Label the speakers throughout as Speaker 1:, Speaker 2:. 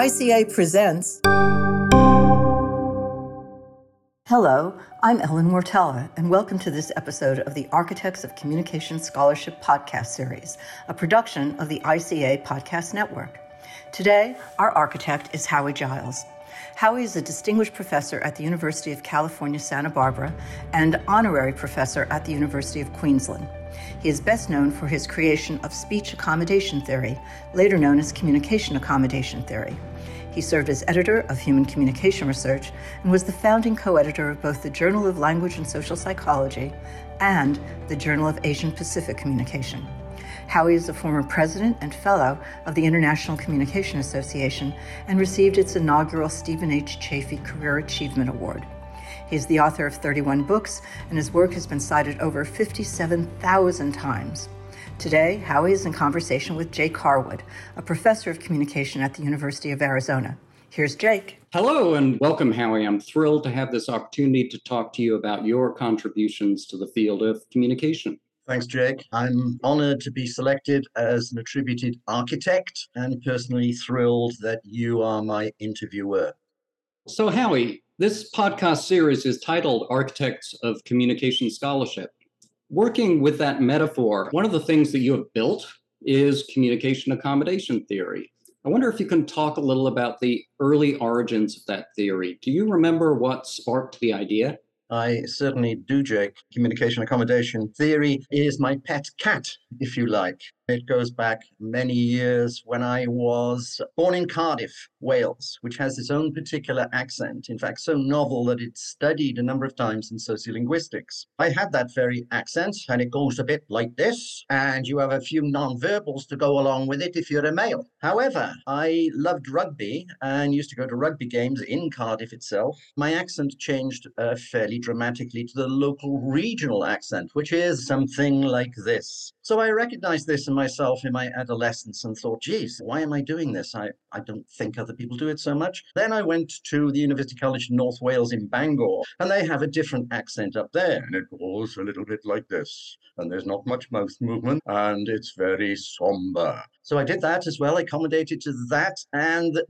Speaker 1: ICA presents. Hello, I'm Ellen Wartella, and welcome to this episode of the Architects of Communication Scholarship podcast series, a production of the ICA Podcast Network. Today, our architect is Howie Giles. Howie is a distinguished professor at the University of California, Santa Barbara, and honorary professor at the University of Queensland. He is best known for his creation of speech accommodation theory, later known as communication accommodation theory. He served as editor of Human Communication Research and was the founding co editor of both the Journal of Language and Social Psychology and the Journal of Asian Pacific Communication. Howie is a former president and fellow of the International Communication Association and received its inaugural Steven H. Chaffee Career Achievement Award. He is the author of 31 books, and his work has been cited over 57,000 times. Today, Howie is in conversation with Jake Harwood, a professor of communication at the University of Arizona. Here's Jake.
Speaker 2: Hello and welcome, Howie. I'm thrilled to have this opportunity to talk to you about your contributions to the field of communication.
Speaker 3: Thanks, Jake. I'm honored to be selected as an attributed architect and personally thrilled that you are my interviewer.
Speaker 2: So, Howie, this podcast series is titled Architects of Communication Scholarship working with that metaphor, one of the things that you have built is communication accommodation theory. I wonder if you can talk a little about the early origins of that theory. Do you remember what sparked the idea?
Speaker 3: I certainly do, Jake. Communication accommodation theory is my pet cat, if you like. It goes back many years when I was born in Cardiff, Wales, which has its own particular accent. In fact, so novel that it's studied a number of times in sociolinguistics. I had that very accent, and it goes a bit like this, and you have a few nonverbals to go along with it if you're a male. However, I loved rugby and used to go to rugby games in Cardiff itself. My accent changed uh, fairly dramatically to the local regional accent, which is something like this. So I recognized this in myself in my adolescence and thought, geez, why am I doing this? I, I don't think other people do it so much. Then I went to the University College North Wales in Bangor, and they have a different accent up there. And it goes a little bit like this. And there's not much mouth movement, and it's very somber. So I did that as well, I accommodated to that. And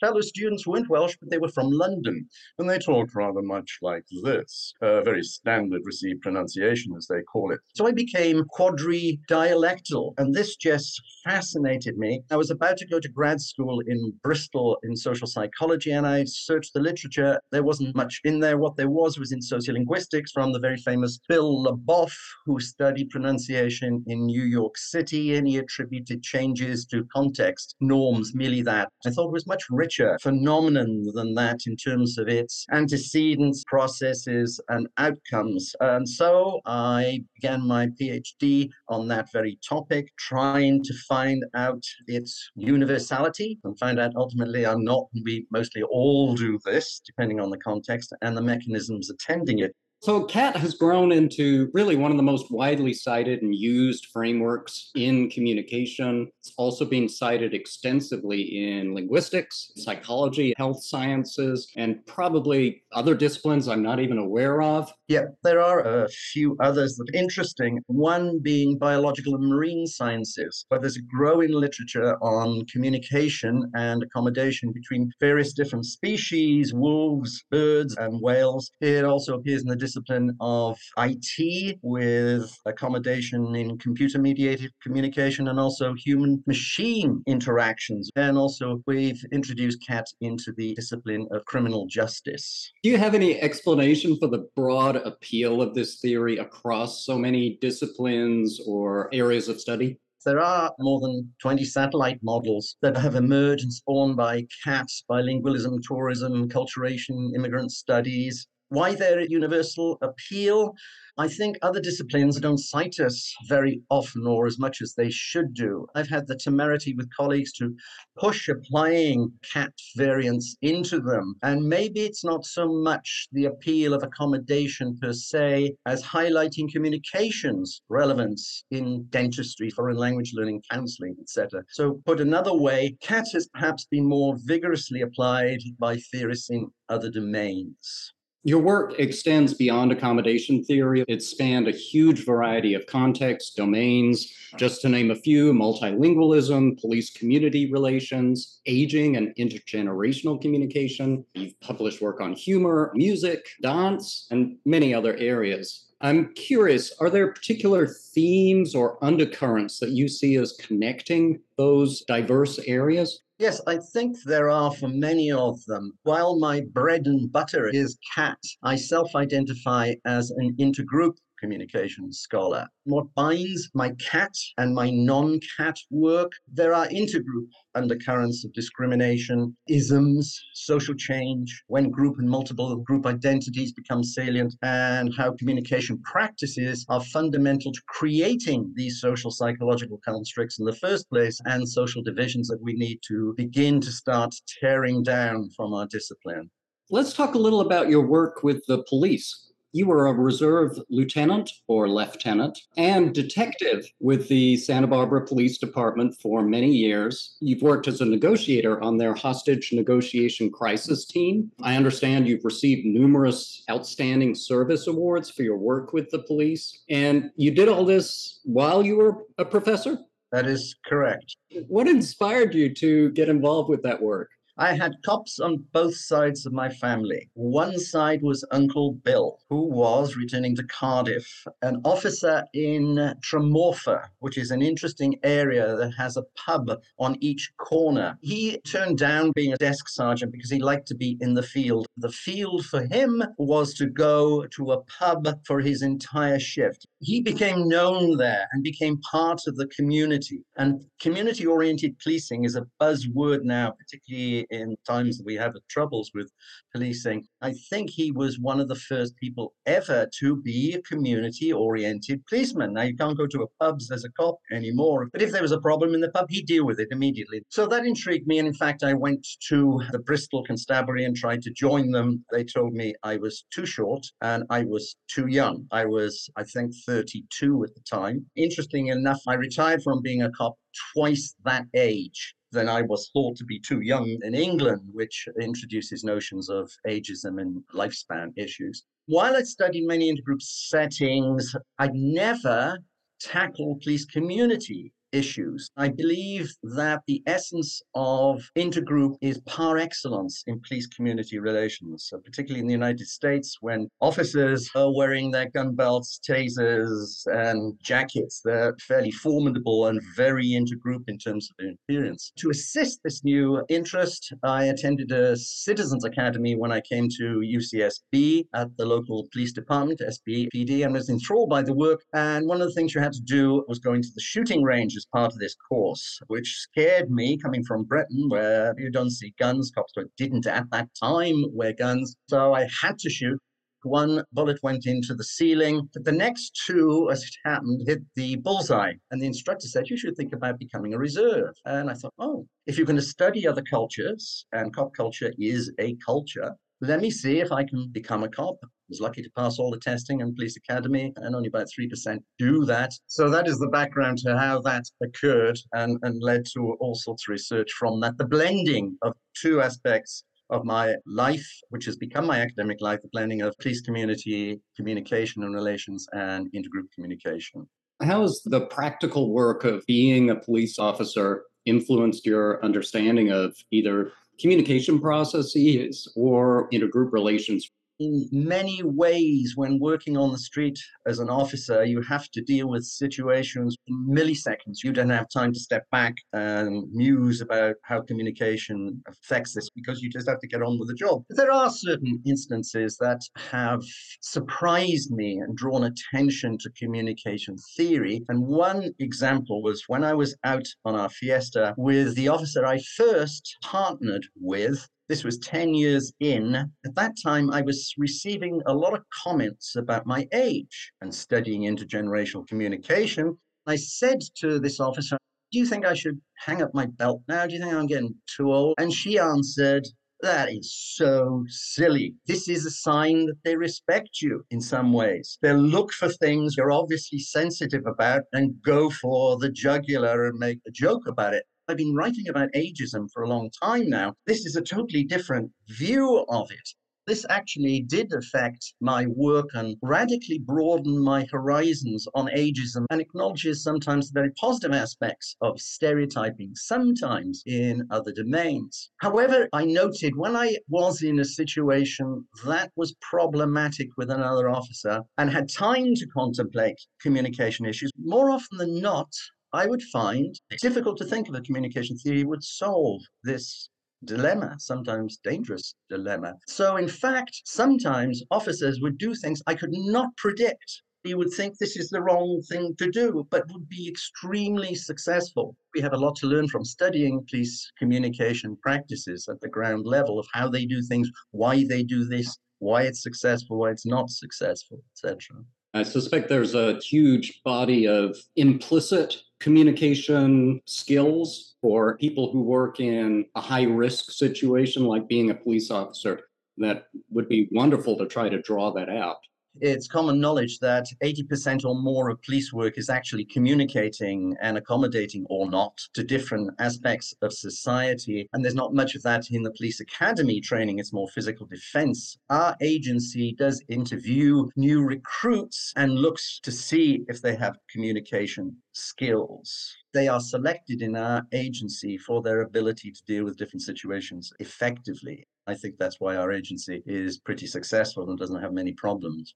Speaker 3: fellow students weren't Welsh, but they were from London. And they talked rather much like this, a very standard received pronunciation, as they call it. So I became quadri dialectal, and this just fascinated me. I was about to go to grad school in Bristol in social psychology, and I searched the literature. There wasn't much in there. What there was was in sociolinguistics from the very famous Bill Labov, who studied pronunciation in New York City, and he attributed changes to context, norms, merely that. I thought was much richer phenomenon than that in terms of its antecedents, processes, and outcomes. And so I began my PhD on that very topic, trying to find out its universality and find out ultimately are not we mostly all do this, depending on the context and the mechanisms attending it.
Speaker 2: So, CAT has grown into really one of the most widely cited and used frameworks in communication. It's also being cited extensively in linguistics, psychology, health sciences, and probably other disciplines I'm not even aware of.
Speaker 3: Yeah, there are a few others that are interesting. One being biological and marine sciences, where there's a growing literature on communication and accommodation between various different species, wolves, birds, and whales. It also appears in the discipline of IT with accommodation in computer mediated communication and also human machine interactions. And also, we've introduced CAT into the discipline of criminal justice.
Speaker 2: Do you have any explanation for the broad appeal of this theory across so many disciplines or areas of study?
Speaker 3: There are more than 20 satellite models that have emerged and spawned by CATS, bilingualism, tourism, culturation, immigrant studies, why they're their universal appeal? I think other disciplines don't cite us very often or as much as they should do. I've had the temerity with colleagues to push applying CAT variants into them. And maybe it's not so much the appeal of accommodation per se as highlighting communications relevance in dentistry, foreign language learning, counseling, etc. So put another way, CAT has perhaps been more vigorously applied by theorists in other domains.
Speaker 2: Your work extends beyond accommodation theory. It spanned a huge variety of contexts, domains, just to name a few multilingualism, police community relations, aging and intergenerational communication. You've published work on humor, music, dance, and many other areas. I'm curious, are there particular themes or undercurrents that you see as connecting those diverse areas?
Speaker 3: Yes, I think there are for many of them. While my bread and butter is CAT, I self identify as an intergroup communications scholar. What binds my CAT and my non CAT work, there are intergroup undercurrents of discrimination, isms, social change, when group and multiple group identities become salient, and how communication practices are fundamental to creating these social psychological constructs in the first place and social divisions that we need to begin to start tearing down from our discipline.
Speaker 2: Let's talk a little about your work with the police. You were a reserve lieutenant or lieutenant and detective with the Santa Barbara Police Department for many years. You've worked as a negotiator on their hostage negotiation crisis team. I understand you've received numerous outstanding service awards for your work with the police. And you did all this while you were a professor?
Speaker 3: That is correct.
Speaker 2: What inspired you to get involved with that work?
Speaker 3: I had cops on both sides of my family. One side was Uncle Bill, who was returning to Cardiff, an officer in Tremorfa, which is an interesting area that has a pub on each corner. He turned down being a desk sergeant because he liked to be in the field. The field for him was to go to a pub for his entire shift. He became known there and became part of the community. And community oriented policing is a buzzword now, particularly in times that we have troubles with policing. I think he was one of the first people ever to be a community oriented policeman. Now, you can't go to a pubs as a cop anymore, but if there was a problem in the pub, he'd deal with it immediately. So that intrigued me. And in fact, I went to the Bristol Constabulary and tried to join them. They told me I was too short and I was too young. I was, I think, 32 at the time. Interesting enough, I retired from being a cop twice that age then I was thought to be too young in England, which introduces notions of ageism and lifespan issues. While I studied many intergroup settings, I'd never tackled police community issues. I believe that the essence of intergroup is par excellence in police community relations, so particularly in the United States when officers are wearing their gun belts, tasers, and jackets. They're fairly formidable and very intergroup in terms of their appearance. To assist this new interest, I attended a Citizens Academy when I came to UCSB at the local police department, SBPD, and was enthralled by the work. And one of the things you had to do was going to the shooting ranges part of this course, which scared me coming from Britain, where you don't see guns. Cops didn't at that time wear guns. So I had to shoot. One bullet went into the ceiling, but the next two, as it happened, hit the bullseye. And the instructor said, You should think about becoming a reserve. And I thought, Oh, if you're going to study other cultures, and cop culture is a culture, let me see if I can become a cop. Was lucky to pass all the testing in police academy, and only about 3% do that. So that is the background to how that occurred and, and led to all sorts of research from that. The blending of two aspects of my life, which has become my academic life, the blending of police community communication and relations and intergroup communication.
Speaker 2: How has the practical work of being a police officer influenced your understanding of either communication processes or intergroup relations
Speaker 3: in many ways, when working on the street as an officer, you have to deal with situations in milliseconds. You don't have time to step back and muse about how communication affects this because you just have to get on with the job. But there are certain instances that have surprised me and drawn attention to communication theory. And one example was when I was out on our fiesta with the officer I first partnered with this was 10 years in. At that time, I was receiving a lot of comments about my age and studying intergenerational communication. I said to this officer, Do you think I should hang up my belt now? Do you think I'm getting too old? And she answered, that is so silly. This is a sign that they respect you in some ways. They'll look for things you're obviously sensitive about and go for the jugular and make a joke about it. I've been writing about ageism for a long time now. This is a totally different view of it. This actually did affect my work and radically broaden my horizons on ageism and acknowledges sometimes the very positive aspects of stereotyping, sometimes in other domains. However, I noted when I was in a situation that was problematic with another officer and had time to contemplate communication issues, more often than not, I would find it difficult to think of a communication theory would solve this dilemma, sometimes dangerous dilemma. So, in fact, sometimes officers would do things I could not predict. You would think this is the wrong thing to do, but would be extremely successful. We have a lot to learn from studying police communication practices at the ground level of how they do things, why they do this, why it's successful, why it's not successful, etc.
Speaker 2: I suspect there's a huge body of implicit communication skills for people who work in a high risk situation like being a police officer that would be wonderful to try to draw that out
Speaker 3: it's common knowledge that 80% or more of police work is actually communicating and accommodating or not to different aspects of society. And there's not much of that in the police academy training, it's more physical defense. Our agency does interview new recruits and looks to see if they have communication skills. They are selected in our agency for their ability to deal with different situations effectively. I think that's why our agency is pretty successful and doesn't have many problems.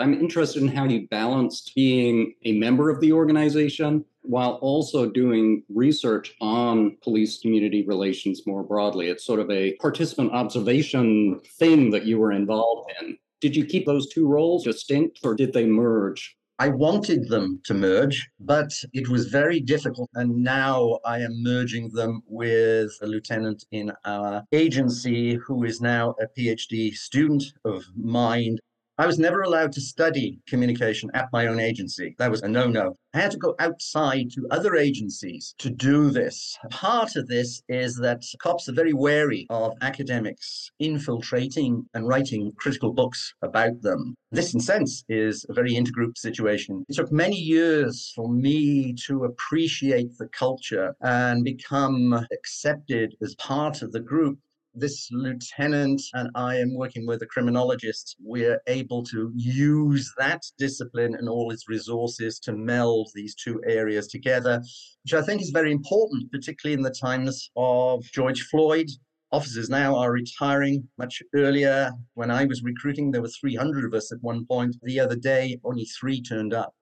Speaker 2: I'm interested in how you balanced being a member of the organization while also doing research on police community relations more broadly. It's sort of a participant observation thing that you were involved in. Did you keep those two roles distinct or did they merge?
Speaker 3: I wanted them to merge, but it was very difficult. And now I am merging them with a lieutenant in our agency who is now a PhD student of mine I was never allowed to study communication at my own agency. That was a no no. I had to go outside to other agencies to do this. Part of this is that cops are very wary of academics infiltrating and writing critical books about them. This, in a sense, is a very intergroup situation. It took many years for me to appreciate the culture and become accepted as part of the group this lieutenant and I am working with a criminologist, we're able to use that discipline and all its resources to meld these two areas together, which I think is very important, particularly in the times of George Floyd. Officers now are retiring much earlier. When I was recruiting, there were 300 of us at one point. The other day, only three turned up.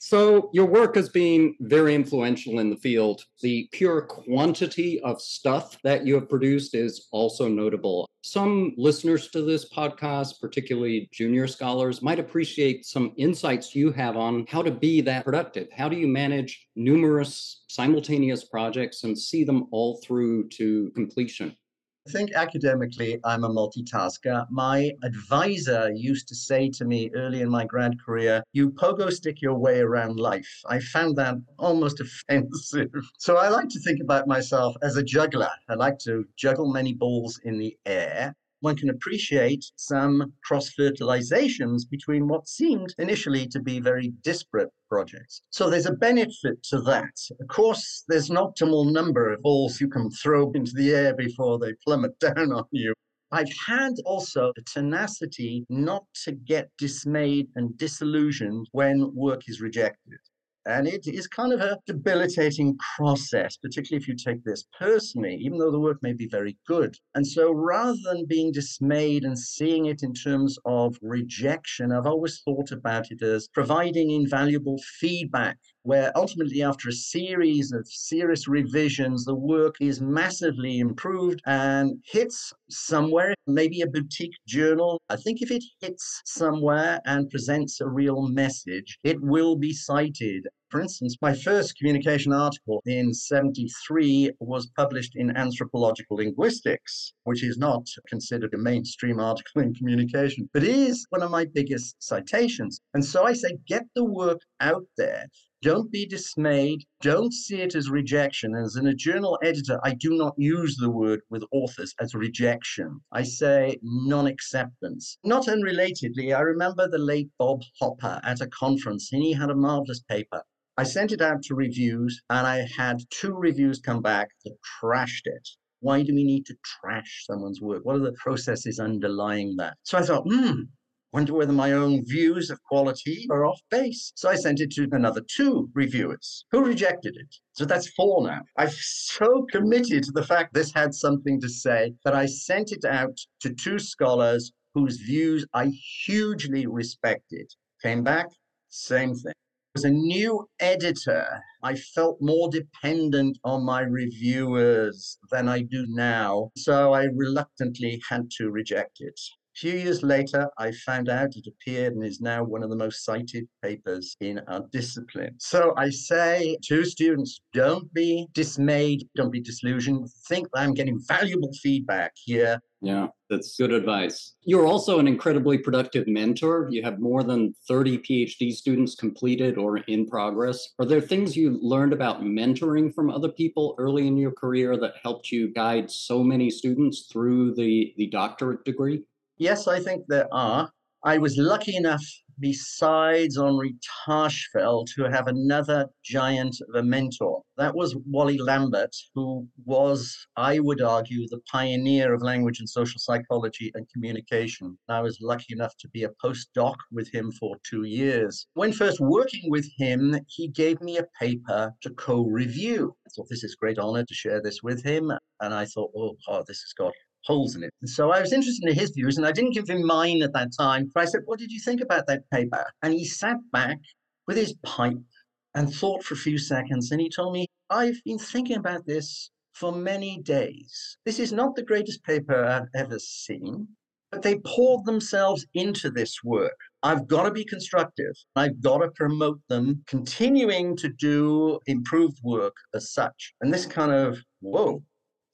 Speaker 2: So, your work has been very influential in the field. The pure quantity of stuff that you have produced is also notable. Some listeners to this podcast, particularly junior scholars, might appreciate some insights you have on how to be that productive. How do you manage numerous simultaneous projects and see them all through to completion?
Speaker 3: I think academically, I'm a multitasker. My advisor used to say to me early in my grad career, You pogo stick your way around life. I found that almost offensive. So I like to think about myself as a juggler. I like to juggle many balls in the air one can appreciate some cross fertilizations between what seemed initially to be very disparate projects. So there's a benefit to that. Of course, there's an optimal number of balls you can throw into the air before they plummet down on you. I've had also a tenacity not to get dismayed and disillusioned when work is rejected. And it is kind of a debilitating process, particularly if you take this personally, even though the work may be very good. And so rather than being dismayed and seeing it in terms of rejection, I've always thought about it as providing invaluable feedback where ultimately, after a series of serious revisions, the work is massively improved and hits somewhere, maybe a boutique journal. I think if it hits somewhere and presents a real message, it will be cited. For instance, my first communication article in 73 was published in Anthropological Linguistics, which is not considered a mainstream article in communication, but is one of my biggest citations. And so I say, get the work out there don't be dismayed. Don't see it as rejection. As in a journal editor, I do not use the word with authors as rejection. I say non acceptance. Not unrelatedly, I remember the late Bob Hopper at a conference, and he had a marvelous paper. I sent it out to reviews, and I had two reviews come back that trashed it. Why do we need to trash someone's work? What are the processes underlying that? So I thought, hmm, wonder whether my own views of quality are off base. So I sent it to another two reviewers who rejected it. So that's four now. I'm so committed to the fact this had something to say that I sent it out to two scholars whose views I hugely respected. Came back, same thing. As a new editor, I felt more dependent on my reviewers than I do now. So I reluctantly had to reject it few years later, I found out it appeared and is now one of the most cited papers in our discipline. So I say to students, don't be dismayed, don't be disillusioned. Think I'm getting valuable feedback here.
Speaker 2: Yeah, that's good advice. You're also an incredibly productive mentor. You have more than 30 PhD students completed or in progress. Are there things you learned about mentoring from other people early in your career that helped you guide so many students through the, the doctorate degree?
Speaker 3: Yes, I think there are. I was lucky enough, besides Henri Tajfel, to have another giant of a mentor. That was Wally Lambert, who was, I would argue, the pioneer of language and social psychology and communication. I was lucky enough to be a postdoc with him for two years. When first working with him, he gave me a paper to co review. I thought this is great honor to share this with him. And I thought, oh, oh this has got holes in it. So I was interested in his views, and I didn't give him mine at that time. But I said, What did you think about that paper? And he sat back with his pipe and thought for a few seconds. And he told me, I've been thinking about this for many days. This is not the greatest paper I've ever seen, but they poured themselves into this work. I've got to be constructive. I've got to promote them continuing to do improved work as such. And this kind of, whoa,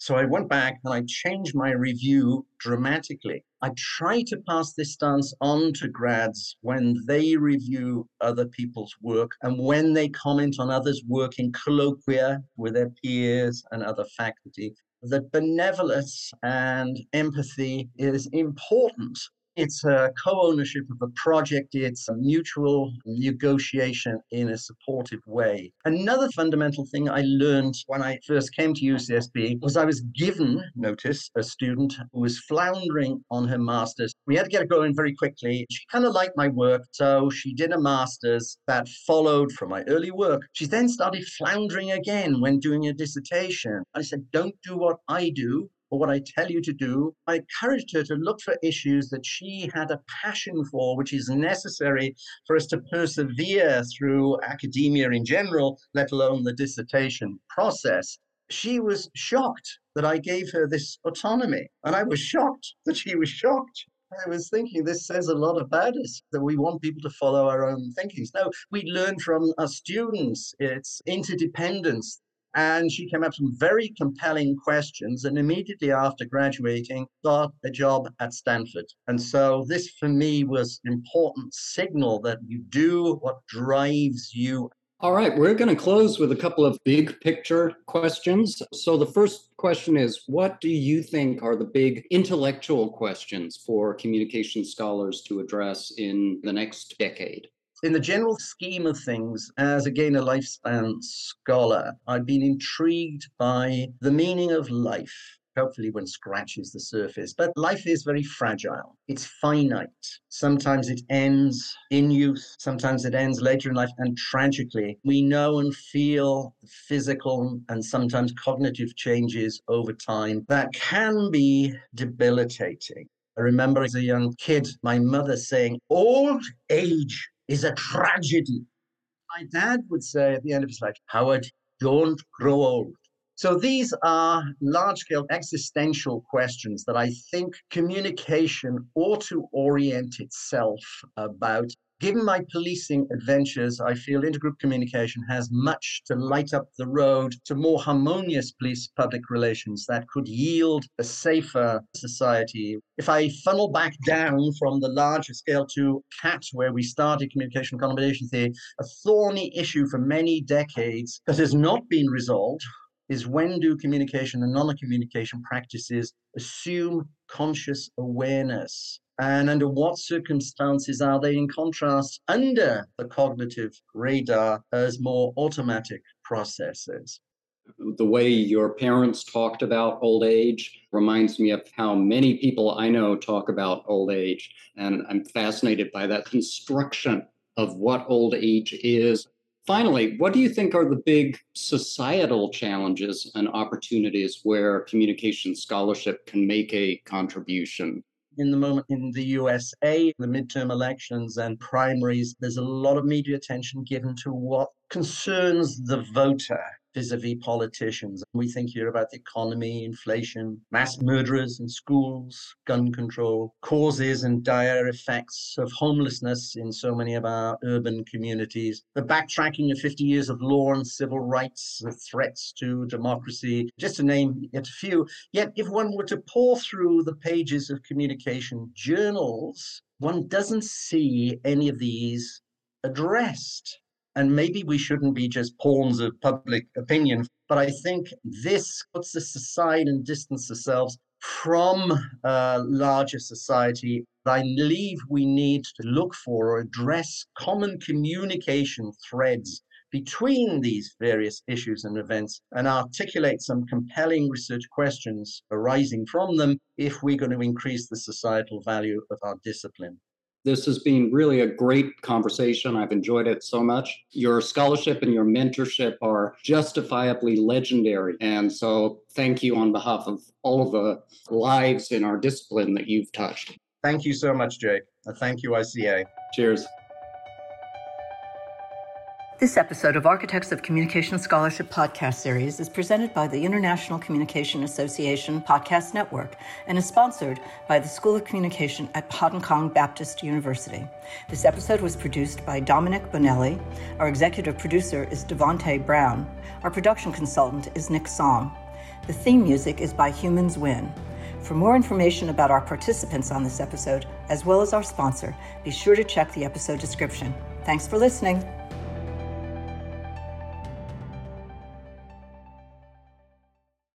Speaker 3: so I went back and I changed my review dramatically. I try to pass this stance on to grads when they review other people's work and when they comment on others' work in colloquia with their peers and other faculty. That benevolence and empathy is important it's a co ownership of a project, it's a mutual negotiation in a supportive way. Another fundamental thing I learned when I first came to UCSB was I was given, notice, a student who was floundering on her master's. We had to get her going very quickly. She kind of liked my work, so she did a master's that followed from my early work. She then started floundering again when doing a dissertation. I said, Don't do what I do or what I tell you to do. I encouraged her to look for issues that she had a passion for, which is necessary for us to persevere through academia in general, let alone the dissertation process. She was shocked that I gave her this autonomy, and I was shocked that she was shocked. I was thinking this says a lot about us that we want people to follow our own thinkings. No, we learn from our students. It's interdependence. And she came up with some very compelling questions and immediately after graduating got a job at Stanford. And so this for me was an important signal that you do what drives you.
Speaker 2: All right, we're going to close with a couple of big picture questions. So the first question is what do you think are the big intellectual questions for communication scholars to address in the next decade?
Speaker 3: In the general scheme of things, as again a lifespan scholar, I've been intrigued by the meaning of life. Hopefully, one scratches the surface. But life is very fragile. It's finite. Sometimes it ends in youth, sometimes it ends later in life. And tragically, we know and feel physical and sometimes cognitive changes over time that can be debilitating. I remember as a young kid, my mother saying, Old age is a tragedy. My dad would say at the end of his life, Howard, don't grow old. So these are large scale existential questions that I think communication ought to orient itself about Given my policing adventures, I feel intergroup communication has much to light up the road to more harmonious police public relations that could yield a safer society. If I funnel back down from the larger scale to CAT, where we started communication accommodation theory, a thorny issue for many decades that has not been resolved is when do communication and non-communication practices assume conscious awareness and under what circumstances are they in contrast under the cognitive radar as more automatic processes?
Speaker 2: The way your parents talked about old age reminds me of how many people I know talk about old age. And I'm fascinated by that construction of what old age is. Finally, what do you think are the big societal challenges and opportunities where communication scholarship can make a contribution?
Speaker 3: In the moment in the USA, the midterm elections and primaries, there's a lot of media attention given to what concerns the voter vis-a-vis politicians. We think here about the economy, inflation, mass murderers in schools, gun control, causes and dire effects of homelessness in so many of our urban communities, the backtracking of 50 years of law and civil rights, the threats to democracy, just to name yet a few. Yet if one were to pour through the pages of communication journals, one doesn't see any of these addressed. And maybe we shouldn't be just pawns of public opinion, but I think this puts us aside and distance ourselves from a larger society. I believe we need to look for or address common communication threads between these various issues and events and articulate some compelling research questions arising from them if we're going to increase the societal value of our discipline.
Speaker 2: This has been really a great conversation. I've enjoyed it so much. Your scholarship and your mentorship are justifiably legendary. And so, thank you on behalf of all of the lives in our discipline that you've touched.
Speaker 3: Thank you so much, Jake. Thank you, ICA.
Speaker 2: Cheers.
Speaker 1: This episode of Architects of Communication Scholarship podcast series is presented by the International Communication Association Podcast Network and is sponsored by the School of Communication at Kong Baptist University. This episode was produced by Dominic Bonelli. Our executive producer is Devonte Brown. Our production consultant is Nick Song. The theme music is by Humans Win. For more information about our participants on this episode, as well as our sponsor, be sure to check the episode description. Thanks for listening.